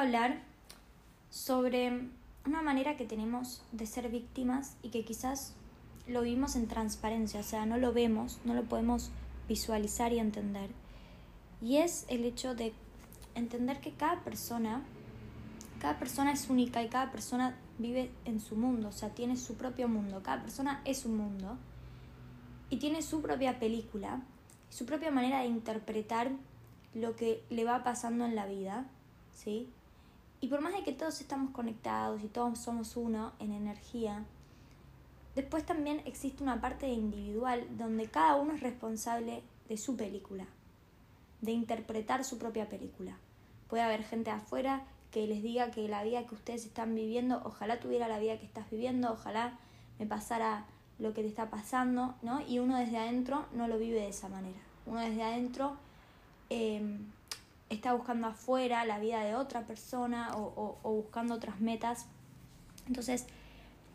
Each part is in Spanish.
hablar sobre una manera que tenemos de ser víctimas y que quizás lo vimos en transparencia, o sea, no lo vemos, no lo podemos visualizar y entender. Y es el hecho de entender que cada persona, cada persona es única y cada persona vive en su mundo, o sea, tiene su propio mundo, cada persona es un mundo y tiene su propia película, su propia manera de interpretar lo que le va pasando en la vida, ¿sí? Y por más de que todos estamos conectados y todos somos uno en energía, después también existe una parte individual donde cada uno es responsable de su película, de interpretar su propia película. Puede haber gente afuera que les diga que la vida que ustedes están viviendo, ojalá tuviera la vida que estás viviendo, ojalá me pasara lo que te está pasando, ¿no? Y uno desde adentro no lo vive de esa manera. Uno desde adentro em, está buscando afuera la vida de otra persona o, o buscando otras metas. Entonces,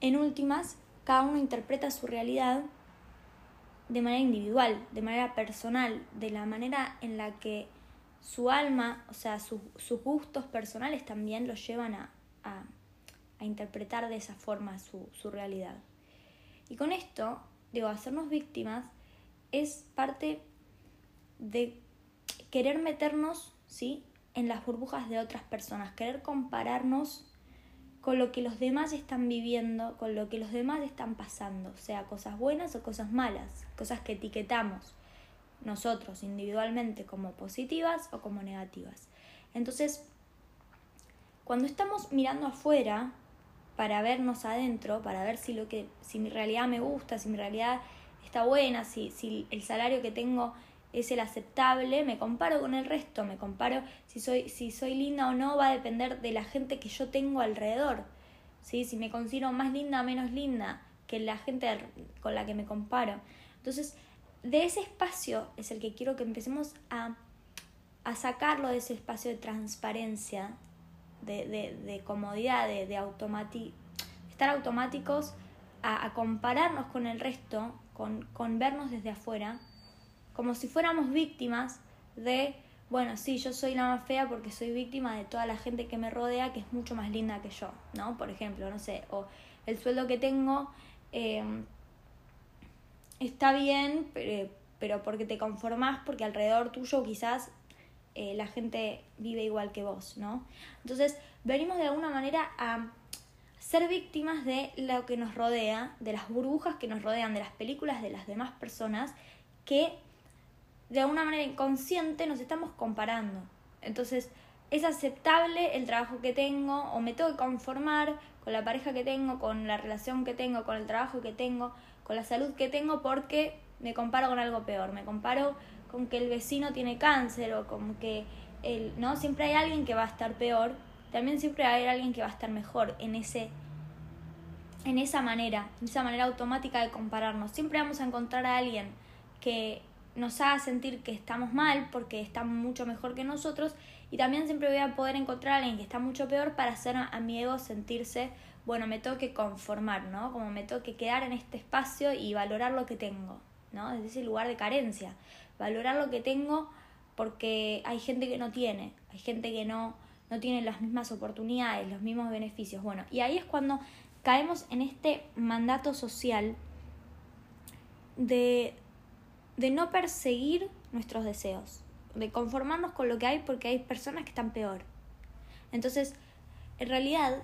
en últimas, cada uno interpreta su realidad de manera individual, de manera personal, de la manera en la que su alma, o sea, sus gustos personales también lo llevan a, a, interpretar de esa forma su, su, realidad. Y con esto, digo, hacernos víctimas es parte de querer meternos, ¿sí? En las burbujas de otras personas, querer compararnos con lo que los demás están viviendo, con lo que los demás están pasando, sea cosas buenas o cosas malas, cosas que etiquetamos nosotros individualmente como positivas o como negativas. Entonces, cuando estamos mirando afuera para vernos adentro, para ver si lo que si mi realidad me gusta, si mi realidad está buena, si, si el salario que tengo es el aceptable, me comparo con el resto, me comparo si soy, si soy linda o no, va a depender de la gente que yo tengo alrededor. ¿sí? Si me considero más linda o menos linda que la gente con la que me comparo. Entonces, de ese espacio es el que quiero que empecemos a, a sacarlo de ese espacio de transparencia, de, de, de comodidad, de, de estar automáticos a, a, compararnos con el resto, con, con vernos desde afuera, como si fuéramos víctimas de, bueno, sí, yo soy la más fea porque soy víctima de toda la gente que me rodea que es mucho más linda que yo, ¿no? Por ejemplo, no sé, o el sueldo que tengo... Eh, está bien, pero, porque te conformás, porque alrededor tuyo quizás eh, la gente vive igual que vos, ¿no? Entonces, venimos de alguna manera a ser víctimas de lo que nos rodea, de las burbujas que nos rodean, de las películas de las demás personas, que de alguna manera inconsciente nos estamos comparando. Entonces, es aceptable el trabajo que tengo o me tengo que conformar con la pareja que tengo, con la relación que tengo, con el trabajo que tengo, con la salud que tengo porque me comparo con algo peor, me comparo con que el vecino tiene cáncer o con que el, ¿no? Siempre hay alguien que va a estar peor, también siempre hay alguien que va a estar mejor en ese en esa manera, en esa manera automática de compararnos. Siempre vamos a encontrar a alguien que nos haga sentir que estamos mal porque está mucho mejor que nosotros y también siempre voy a poder encontrar a alguien que está mucho peor para hacer a mi ego sentirse bueno, me tengo que conformar, ¿no? Como me tengo que quedar en este espacio y valorar lo que tengo, ¿no? Desde ese lugar de carencia. Valorar lo que tengo porque hay gente que no tiene, hay gente que no, no tiene las mismas oportunidades, los mismos beneficios. Bueno, y ahí es cuando caemos en este mandato social de, de no perseguir nuestros deseos, de conformarnos con lo que hay porque hay personas que están peor. Entonces, en realidad,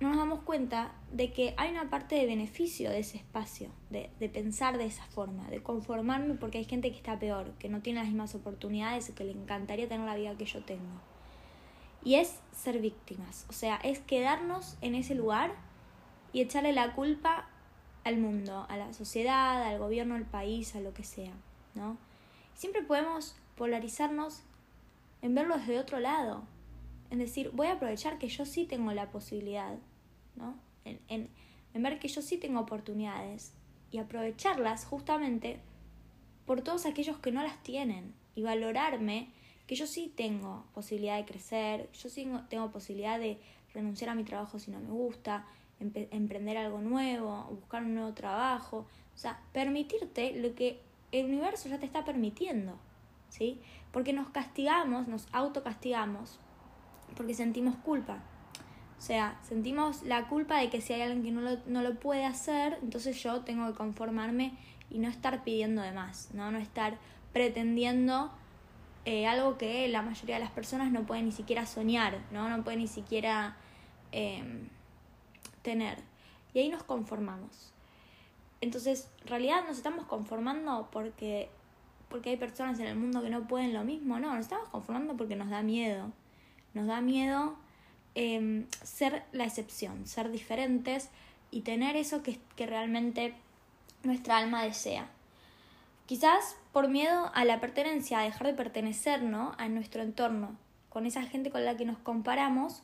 no nos damos cuenta de que hay una parte de beneficio de ese espacio, de, de, pensar de esa forma, de conformarme porque hay gente que está peor, que no tiene las mismas oportunidades que le encantaría tener la vida que yo tengo. Y es ser víctimas, o sea, es quedarnos en ese lugar y echarle la culpa al mundo, a la sociedad, al gobierno, al país, a lo que sea, ¿no? Siempre podemos polarizarnos en verlo desde otro lado, en decir, voy a aprovechar que yo sí tengo la posibilidad, ¿no? En, en, en ver que yo sí tengo oportunidades y aprovecharlas justamente por todos aquellos que no las tienen y valorarme que yo sí tengo posibilidad de crecer, yo sí tengo posibilidad de renunciar a mi trabajo si no me gusta, emprender algo nuevo, buscar un nuevo trabajo, o sea, permitirte lo que el universo ya te está permitiendo, ¿sí? Porque nos castigamos, nos autocastigamos porque sentimos culpa. O sea, sentimos la culpa de que si hay alguien que no lo, no lo puede hacer, entonces yo tengo que conformarme y no estar pidiendo de más, ¿no? No estar pretendiendo eh, algo que la mayoría de las personas no pueden ni siquiera soñar, ¿no? No pueden ni siquiera em, tener. Y ahí nos conformamos. Entonces, en realidad nos estamos conformando porque, porque hay personas en el mundo que no pueden lo mismo, no, nos estamos conformando porque nos da miedo. Nos da miedo em, ser la excepción, ser diferentes y tener eso que, que realmente nuestra alma desea. Quizás por miedo a la pertenencia, a dejar de pertenecer ¿no? a nuestro entorno, con esa gente con la que nos comparamos,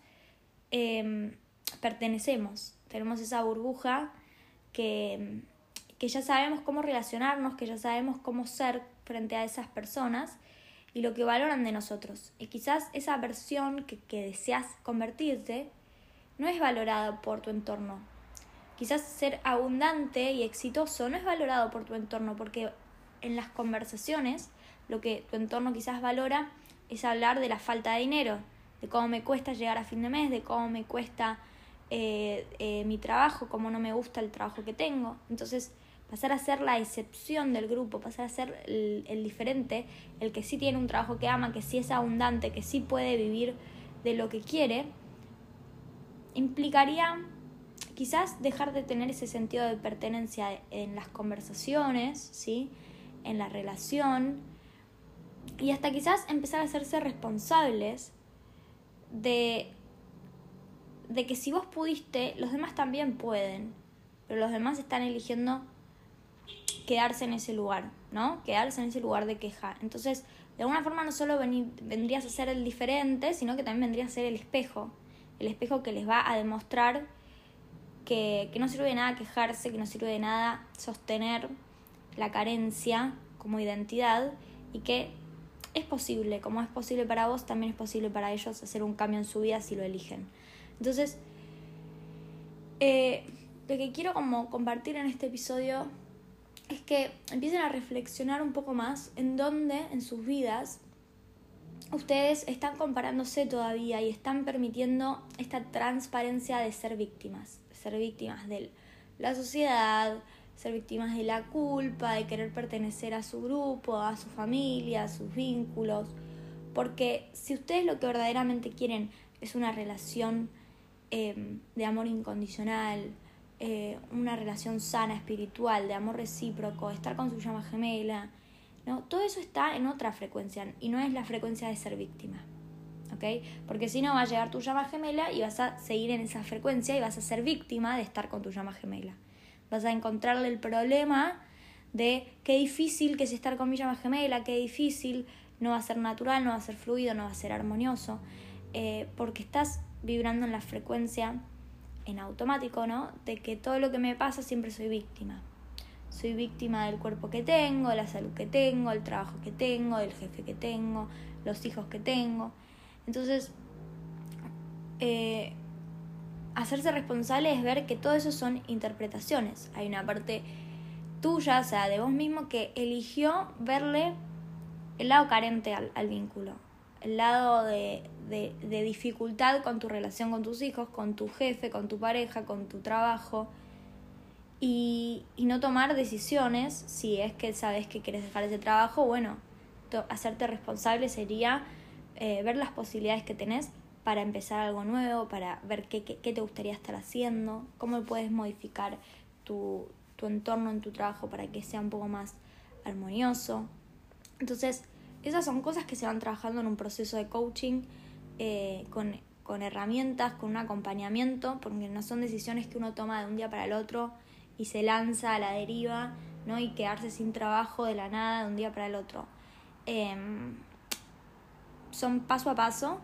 em, pertenecemos, tenemos esa burbuja que, que ya sabemos cómo relacionarnos, que ya sabemos cómo ser frente a esas personas y lo que valoran de nosotros. Y quizás esa versión que, que deseas convertirte no es valorada por tu entorno. Quizás ser abundante y exitoso no es valorado por tu entorno porque en las conversaciones lo que tu entorno quizás valora es hablar de la falta de dinero, de cómo me cuesta llegar a fin de mes, de cómo me cuesta eh, eh, mi trabajo, cómo no me gusta el trabajo que tengo. Entonces, pasar a ser la excepción del grupo, pasar a ser el, diferente, el que sí tiene un trabajo que ama, que sí es abundante, que sí puede vivir de lo que quiere, implicaría quizás dejar de tener ese sentido de pertenencia en las conversaciones, ¿sí? en la relación, y hasta quizás empezar a hacerse responsables de, de que si vos pudiste, los demás también pueden, pero los demás están eligiendo quedarse en ese lugar, ¿no? Quedarse en ese lugar de queja. Entonces, de alguna forma no solo vendrías a ser el diferente, sino que también vendrías a ser el espejo. El espejo que les va a demostrar que, que no sirve de nada quejarse, que no sirve de nada sostener la carencia como identidad y que es posible, como es posible para vos, también es posible para ellos hacer un cambio en su vida si lo eligen. Entonces, eh, lo que quiero como compartir en este episodio es que empiecen a reflexionar un poco más en dónde en sus vidas ustedes están comparándose todavía y están permitiendo esta transparencia de ser víctimas, ser víctimas de la sociedad, ser víctimas de la culpa, de querer pertenecer a su grupo, a su familia, a sus vínculos. Porque si ustedes lo que verdaderamente quieren es una relación eh, de amor incondicional, eh, una relación sana, espiritual, de amor recíproco, estar con su llama gemela, ¿no? Todo eso está en otra frecuencia y no es la frecuencia de ser víctima. ¿Ok? Porque si no va a llegar tu llama gemela y vas a seguir en esa frecuencia y vas a ser víctima de estar con tu llama gemela. Vas a encontrarle el problema de qué difícil que es estar con mi llama gemela, qué difícil, no va a ser natural, no va a ser fluido, no va a ser armonioso, eh, porque estás vibrando en la frecuencia en automático, ¿no? De que todo lo que me pasa siempre soy víctima. Soy víctima del cuerpo que tengo, la salud que tengo, el trabajo que tengo, el jefe que tengo, los hijos que tengo. Entonces, eh, hacerse responsable es ver que todo eso son interpretaciones. Hay una parte tuya, o sea, de vos mismo, que eligió verle el lado carente al vínculo el lado de, de, dificultad con tu relación con tus hijos, con tu jefe, con tu pareja, con tu trabajo. Y, y, no tomar decisiones, si es que sabes que quieres dejar ese trabajo, bueno, hacerte responsable sería eh, ver las posibilidades que tenés para empezar algo nuevo, para ver qué, qué, qué, te gustaría estar haciendo, cómo puedes modificar tu, tu entorno en tu trabajo para que sea un poco más armonioso. Entonces, esas son cosas que se van trabajando en un proceso de coaching eh, con, con herramientas, con un acompañamiento, porque no son decisiones que uno toma de un día para el otro y se lanza a la deriva, ¿no? Y quedarse sin trabajo de la nada de un día para el otro. Em, son paso a paso,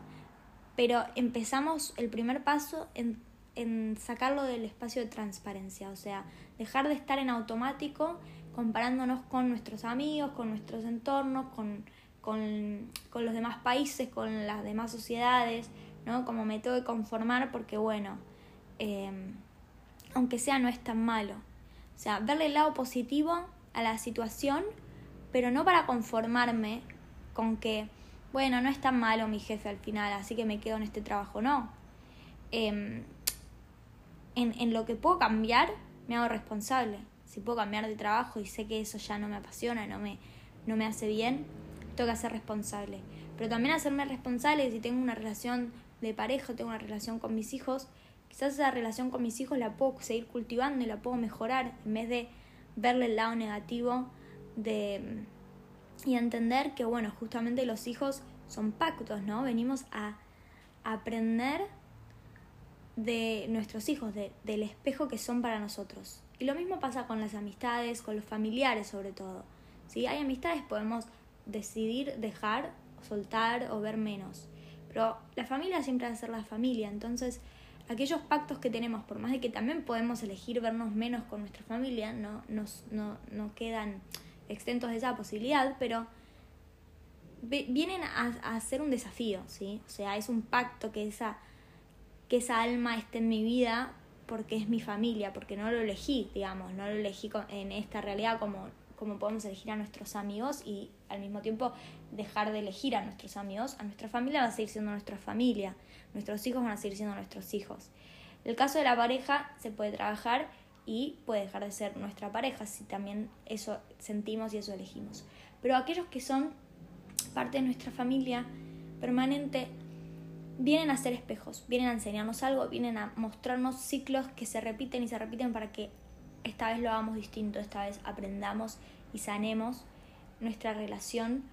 pero empezamos el primer paso en, en sacarlo del espacio de transparencia, o sea, dejar de estar en automático comparándonos con nuestros amigos, con nuestros entornos, con con, con los demás países, con las demás sociedades, ¿no? Como me tengo que conformar porque, bueno, em, aunque sea, no es tan malo. O sea, verle el lado positivo a la situación, pero no para conformarme con que bueno, no es tan malo mi jefe al final, así que me quedo en este trabajo. No. Em, en, en lo que puedo cambiar, me hago responsable. Si puedo cambiar de trabajo y sé que eso ya no me apasiona, no me, no me hace bien, tengo que ser responsable. Pero también hacerme responsable si tengo una relación de pareja, tengo una relación con mis hijos, quizás esa relación con mis hijos la puedo seguir cultivando y la puedo mejorar en vez de verle el lado negativo de y entender que bueno, justamente los hijos son pactos, ¿no? Venimos a aprender de nuestros hijos, del espejo que son para nosotros. Y lo mismo pasa con las amistades, con los familiares sobre todo. Si hay amistades podemos decidir dejar, soltar o ver menos. Pero la familia siempre va a ser la familia, entonces aquellos pactos que tenemos, por más de que también podemos elegir vernos menos con nuestra familia, no, nos, no, no quedan exentos de esa posibilidad, pero vienen a, a, ser un desafío, ¿sí? O sea, es un pacto que esa, que esa alma esté en mi vida porque es mi familia, porque no lo elegí, digamos, no lo elegí en esta realidad como, como podemos elegir a nuestros amigos y al mismo tiempo dejar de elegir a nuestros amigos, a nuestra familia va a seguir siendo nuestra familia, nuestros hijos van a seguir siendo nuestros hijos. El caso de la pareja se puede trabajar y puede dejar de ser nuestra pareja si también eso sentimos y eso elegimos. Pero aquellos que son parte de nuestra familia permanente vienen a ser espejos, vienen a enseñarnos algo, vienen a mostrarnos ciclos que se repiten y se repiten para que esta vez lo hagamos distinto, esta vez aprendamos y sanemos nuestra relación,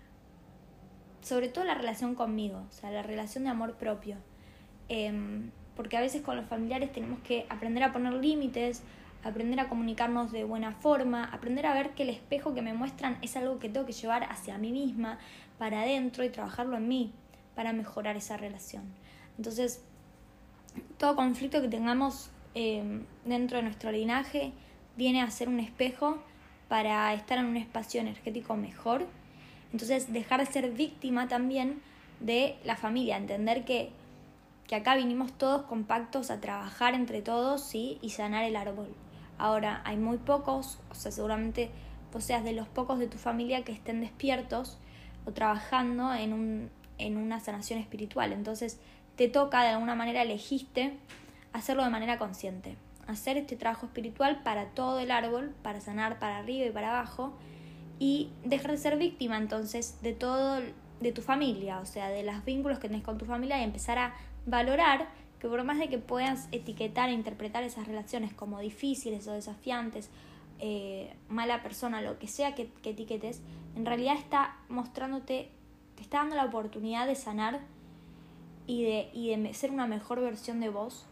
sobre todo la relación conmigo, o sea, la relación de amor propio. Em, porque a veces con los familiares tenemos que aprender a poner límites, aprender a comunicarnos de buena forma, aprender a ver que el espejo que me muestran es algo que tengo que llevar hacia mí misma, para adentro y trabajarlo en mí para mejorar esa relación. Entonces, todo conflicto que tengamos em, dentro de nuestro linaje viene a ser un espejo para estar en un espacio energético mejor. Entonces, dejar de ser víctima también de la familia, entender que, que acá vinimos todos compactos a trabajar entre todos ¿sí? y sanar el árbol. Ahora, hay muy pocos, o sea, seguramente vos seas de los pocos de tu familia que estén despiertos o trabajando en un, en una sanación espiritual. Entonces te toca, de alguna manera elegiste hacerlo de manera consciente. Hacer este trabajo espiritual para todo el árbol, para sanar para arriba y para abajo, y dejar de ser víctima entonces de todo, de tu familia, o sea, de los vínculos que tenés con tu familia y empezar a valorar que por más de que puedas etiquetar e interpretar esas relaciones como difíciles o desafiantes, eh, mala persona, lo que sea que, que etiquetes, en realidad está mostrándote te está dando la oportunidad de sanar y de, y de ser una mejor versión de vos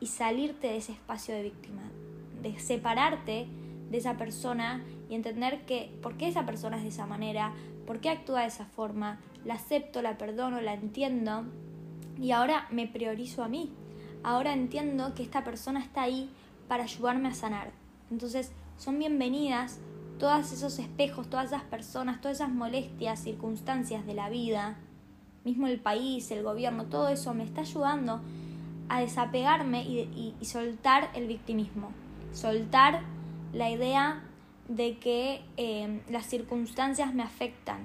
y salirte de ese espacio de víctima, de separarte de esa persona y entender que por qué esa persona es de esa manera, por qué actúa de esa forma, la acepto, la perdono, la entiendo y ahora me priorizo a mí. Ahora entiendo que esta persona está ahí para ayudarme a sanar. Entonces son bienvenidas todos esos espejos, todas esas personas, todas esas molestias, circunstancias de la vida, mismo el país, el gobierno, todo eso me está ayudando a desapegarme y, soltar el victimismo, soltar la idea de que eh, las circunstancias me afectan,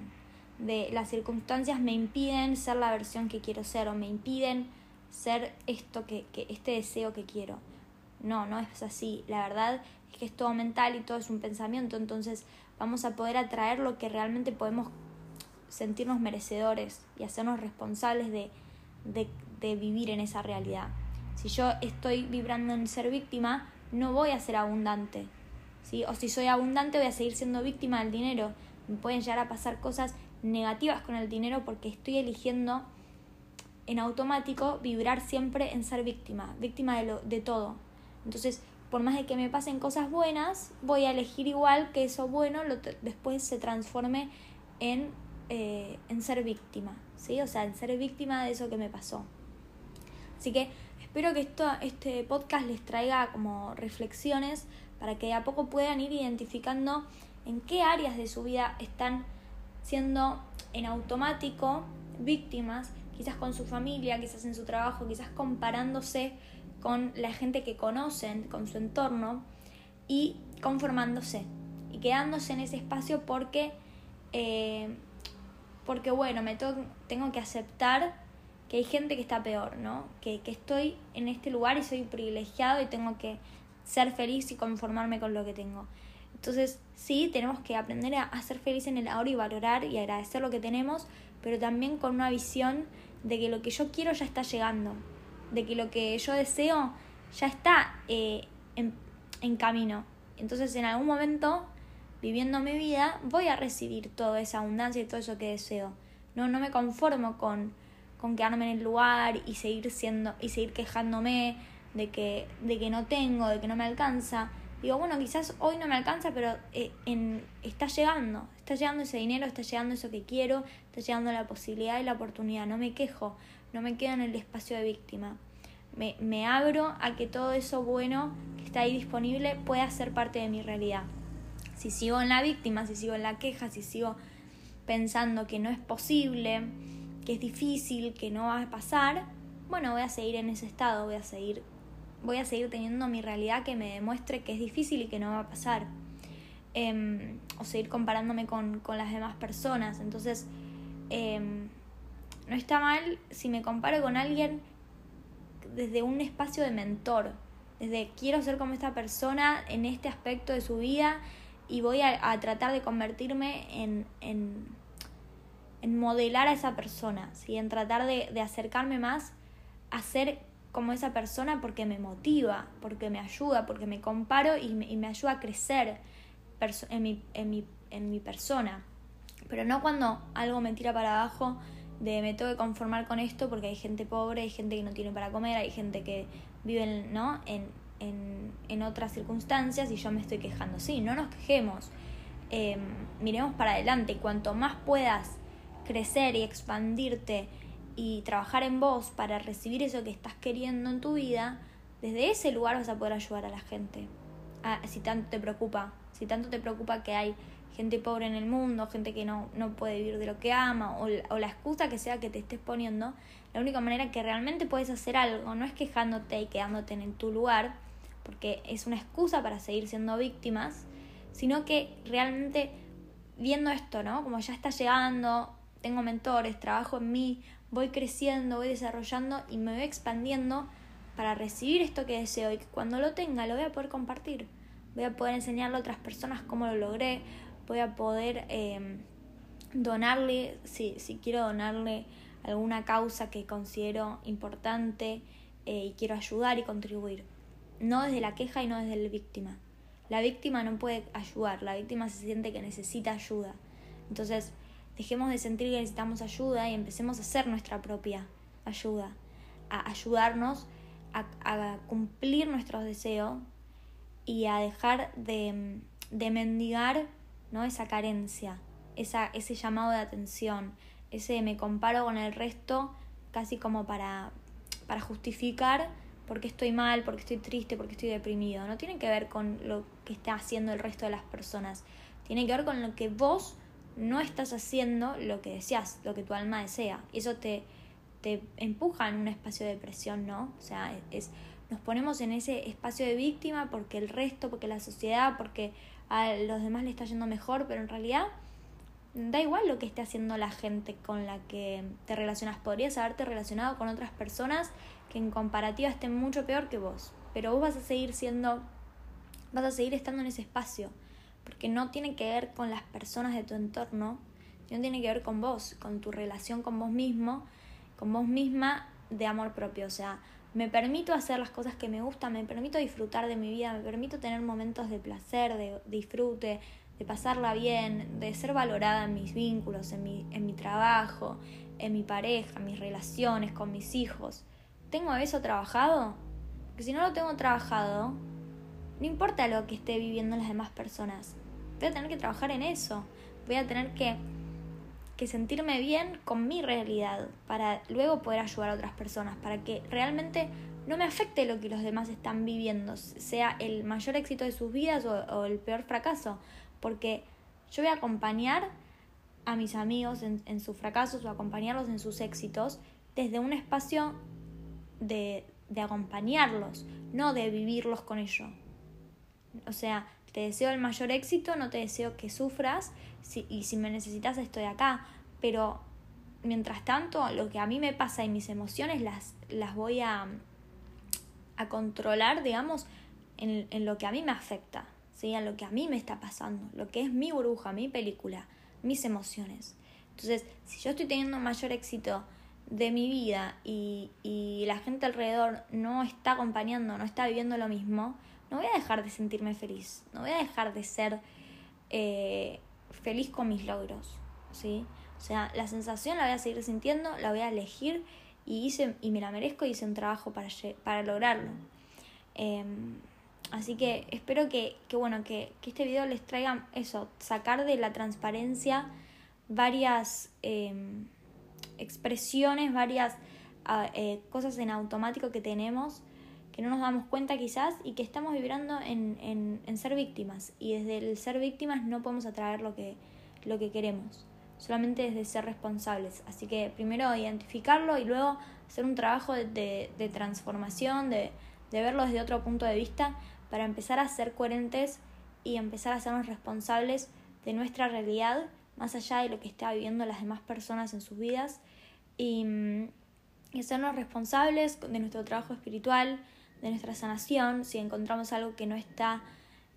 de las circunstancias me impiden ser la versión que quiero ser o me impiden ser esto que, que este deseo que quiero. No, no es así. La verdad que es todo mental y todo es un pensamiento, entonces vamos a poder atraer lo que realmente podemos sentirnos merecedores y hacernos responsables de, de, vivir en esa realidad. Si yo estoy vibrando en ser víctima, no voy a ser abundante. ¿sí? O si soy abundante, voy a seguir siendo víctima del dinero. Me pueden llegar a pasar cosas negativas con el dinero porque estoy eligiendo en automático vibrar siempre en ser víctima, víctima de, lo, de todo. Entonces, por más de que me pasen cosas buenas, voy a elegir igual que eso bueno lo después se transforme en, eh, en ser víctima, ¿sí? O sea, en ser víctima de eso que me pasó. Así que espero que esto, este podcast les traiga como reflexiones para que de a poco puedan ir identificando en qué áreas de su vida están siendo en automático víctimas, quizás con su familia, quizás en su trabajo, quizás comparándose con la gente que conocen, con su entorno y conformándose y quedándose en ese espacio porque eh, porque bueno, me tengo que aceptar que hay gente que está peor, ¿no? Que, que estoy en este lugar y soy privilegiado y tengo que ser feliz y conformarme con lo que tengo. Entonces, sí, tenemos que aprender a, ser feliz en el ahora y valorar y agradecer lo que tenemos, pero también con una visión de que lo que yo quiero ya está llegando, de que lo que yo deseo ya está eh, en, en camino. Entonces, en algún momento, viviendo mi vida, voy a recibir toda esa abundancia y todo eso que deseo. No, no me conformo con, con quedarme en el lugar y seguir siendo y seguir quejándome de que, de que no tengo, de que no me alcanza. Digo, bueno, quizás hoy no me alcanza, pero eh, en, está llegando, está llegando ese dinero, está llegando eso que quiero, está llegando la posibilidad y la oportunidad. No me quejo, no me quedo en el espacio de víctima. Me, me abro a que todo eso bueno que está ahí disponible pueda ser parte de mi realidad. Si sigo en la víctima, si sigo en la queja, si sigo pensando que no es posible, que es difícil, que no va a pasar, bueno, voy a seguir en ese estado, voy a seguir voy a seguir teniendo mi realidad que me demuestre que es difícil y que no va a pasar. Em, o seguir comparándome con, las demás personas. Entonces, em, no está mal si me comparo con alguien desde un espacio de mentor, desde quiero ser como esta persona en este aspecto de su vida y voy a, tratar de convertirme en, en, en, modelar a esa persona, ¿sí? en tratar de, de acercarme más a ser como esa persona porque me motiva, porque me ayuda, porque me comparo y me, y me ayuda a crecer en mi, en, mi, en mi persona. Pero no cuando algo me tira para abajo de me tengo que conformar con esto porque hay gente pobre, hay gente que no tiene para comer, hay gente que vive ¿no? en, en, en otras circunstancias y yo me estoy quejando. Sí, no nos quejemos. Em, miremos para adelante. Cuanto más puedas crecer y expandirte y trabajar en vos para recibir eso que estás queriendo en tu vida, desde ese lugar vas a poder ayudar a la gente. Ah, si tanto te preocupa, si tanto te preocupa que hay gente pobre en el mundo, gente que no, no puede vivir de lo que ama, o, o la excusa que sea que te estés poniendo, la única manera que realmente puedes hacer algo no es quejándote y quedándote en tu lugar, porque es una excusa para seguir siendo víctimas, sino que realmente viendo esto, ¿no? Como ya está llegando, tengo mentores, trabajo en mí, voy creciendo, voy desarrollando y me voy expandiendo para recibir esto que deseo y que cuando lo tenga lo voy a poder compartir. Voy a poder enseñarle a otras personas cómo lo logré, voy a poder em, donarle, si, si quiero donarle alguna causa que considero importante eh, y quiero ayudar y contribuir. No desde la queja y no desde la víctima. La víctima no puede ayudar, la víctima se siente que necesita ayuda. Entonces, dejemos de sentir que necesitamos ayuda y empecemos a hacer nuestra propia ayuda, a ayudarnos a, cumplir nuestros deseos y a dejar de, mendigar ¿no? esa carencia, esa, ese llamado de atención, ese me comparo con el resto casi como para, para justificar por qué estoy mal, por qué estoy triste, por qué estoy deprimido. No tiene que ver con lo que está haciendo el resto de las personas. Tiene que ver con lo que vos no estás haciendo lo que deseas, lo que tu alma desea. Y eso te, te empuja en un espacio de presión, ¿no? O sea, es, nos ponemos en ese espacio de víctima porque el resto, porque la sociedad, porque a los demás le está yendo mejor, pero en realidad da igual lo que esté haciendo la gente con la que te relacionas. Podrías haberte relacionado con otras personas que en comparativa estén mucho peor que vos, pero vos vas a seguir siendo, vas a seguir estando en ese espacio porque no tiene que ver con las personas de tu entorno, no tiene que ver con vos, con tu relación con vos mismo, con vos misma de amor propio. O sea, me permito hacer las cosas que me gustan, me permito disfrutar de mi vida, me permito tener momentos de placer, de, disfrute, de pasarla bien, de ser valorada en mis vínculos, en mi, en mi trabajo, en mi pareja, mis relaciones, con mis hijos. ¿Tengo eso trabajado? Porque si no lo tengo trabajado, no importa lo que esté viviendo las demás personas. Voy a tener que trabajar en eso. Voy a tener que, que sentirme bien con mi realidad para luego poder ayudar a otras personas, para que realmente no me afecte lo que los demás están viviendo, sea el mayor éxito de sus vidas o, el peor fracaso, porque yo voy a acompañar a mis amigos en, en, sus fracasos o acompañarlos en sus éxitos desde un espacio de, de acompañarlos, no de vivirlos con ellos. O sea, te deseo el mayor éxito, no te deseo que sufras y si me necesitas estoy acá. pero mientras tanto, lo que a mí me pasa y mis emociones las, las voy a, a controlar, digamos, en, en, lo que a mí me afecta, ¿sí? en lo que a mí me está pasando, lo que es mi burbuja, mi película, mis emociones. Entonces, si yo estoy teniendo mayor éxito de mi vida y, y la gente alrededor no está acompañando, no está viviendo lo mismo, no voy a dejar de sentirme feliz, no voy a dejar de ser eh, feliz con mis logros, ¿sí? O sea, la sensación la voy a seguir sintiendo, la voy a elegir y, hice, y me la merezco y hice un trabajo para, para lograrlo. Em, así que espero que, que bueno, que, que, este video les traiga eso, sacar de la transparencia varias em, expresiones, varias ah, eh, cosas en automático que tenemos que no nos damos cuenta quizás y que estamos vibrando en, en, en, ser víctimas y desde el ser víctimas no podemos atraer lo que, lo que queremos, solamente desde ser responsables. Así que primero identificarlo y luego hacer un trabajo de, de, transformación, de, de verlo desde otro punto de vista para empezar a ser coherentes y empezar a sernos responsables de nuestra realidad más allá de lo que está viviendo las demás personas en sus vidas y, y hacernos responsables de nuestro trabajo espiritual, de nuestra sanación, si encontramos algo que no está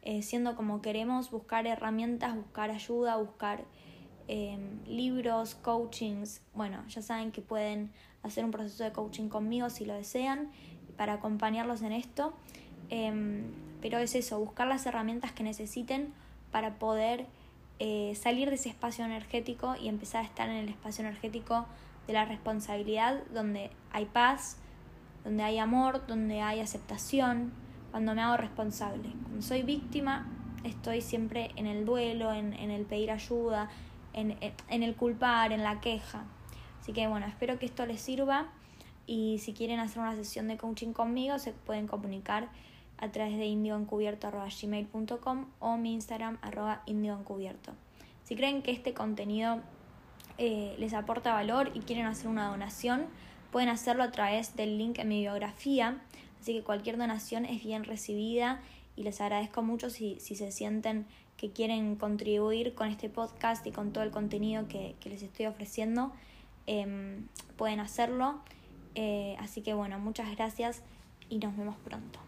eh, siendo como queremos, buscar herramientas, buscar ayuda, buscar eh, libros, coachings. Bueno, ya saben que pueden hacer un proceso de coaching conmigo si lo desean, para acompañarlos en esto. Eh, pero es eso, buscar las herramientas que necesiten para poder eh, salir de ese espacio energético y empezar a estar en el espacio energético de la responsabilidad, donde hay paz, donde hay amor, donde hay aceptación, cuando me hago responsable. Cuando soy víctima, estoy siempre en el duelo, en, el pedir ayuda, en, en, el culpar, en la queja. Así que bueno, espero que esto les sirva y si quieren hacer una sesión de coaching conmigo se pueden comunicar a través de indioencubierto.gmail.com o mi Instagram arroba indioencubierto. Si creen que este contenido eh, les aporta valor y quieren hacer una donación, Pueden hacerlo a través del link en mi biografía, así que cualquier donación es bien recibida y les agradezco mucho si, si se sienten que quieren contribuir con este podcast y con todo el contenido que, que les estoy ofreciendo, eh, pueden hacerlo. Eh, así que bueno, muchas gracias y nos vemos pronto.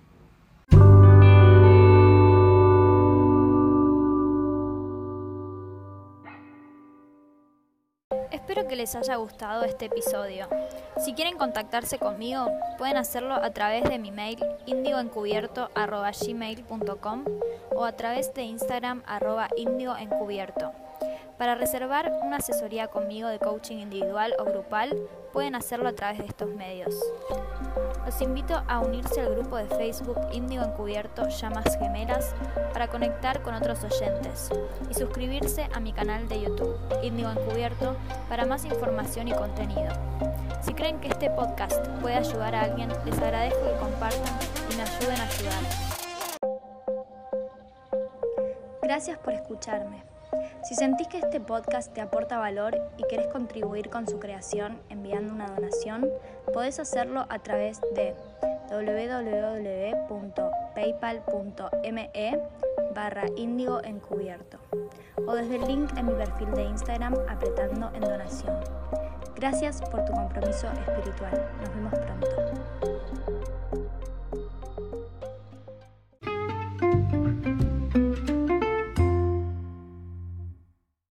Espero que les haya gustado este episodio. Si quieren contactarse conmigo, pueden hacerlo a través de mi mail indioencubierto.gmail.com o a través de Instagram arroba indioencubierto. Para reservar una asesoría conmigo de coaching individual o grupal, pueden hacerlo a través de estos medios. Los invito a unirse al grupo de Facebook Índigo Encubierto Llamas Gemelas para conectar con otros oyentes y suscribirse a mi canal de YouTube Índigo Encubierto para más información y contenido. Si creen que este podcast puede ayudar a alguien, les agradezco que compartan y me ayuden a ayudar. Gracias por escucharme. Si sentís que este podcast te aporta valor y querés contribuir con su creación enviando una donación, podés hacerlo a través de www.paypal.me barra índigo encubierto o desde el link en mi perfil de Instagram apretando en donación. Gracias por tu compromiso espiritual. Nos vemos pronto.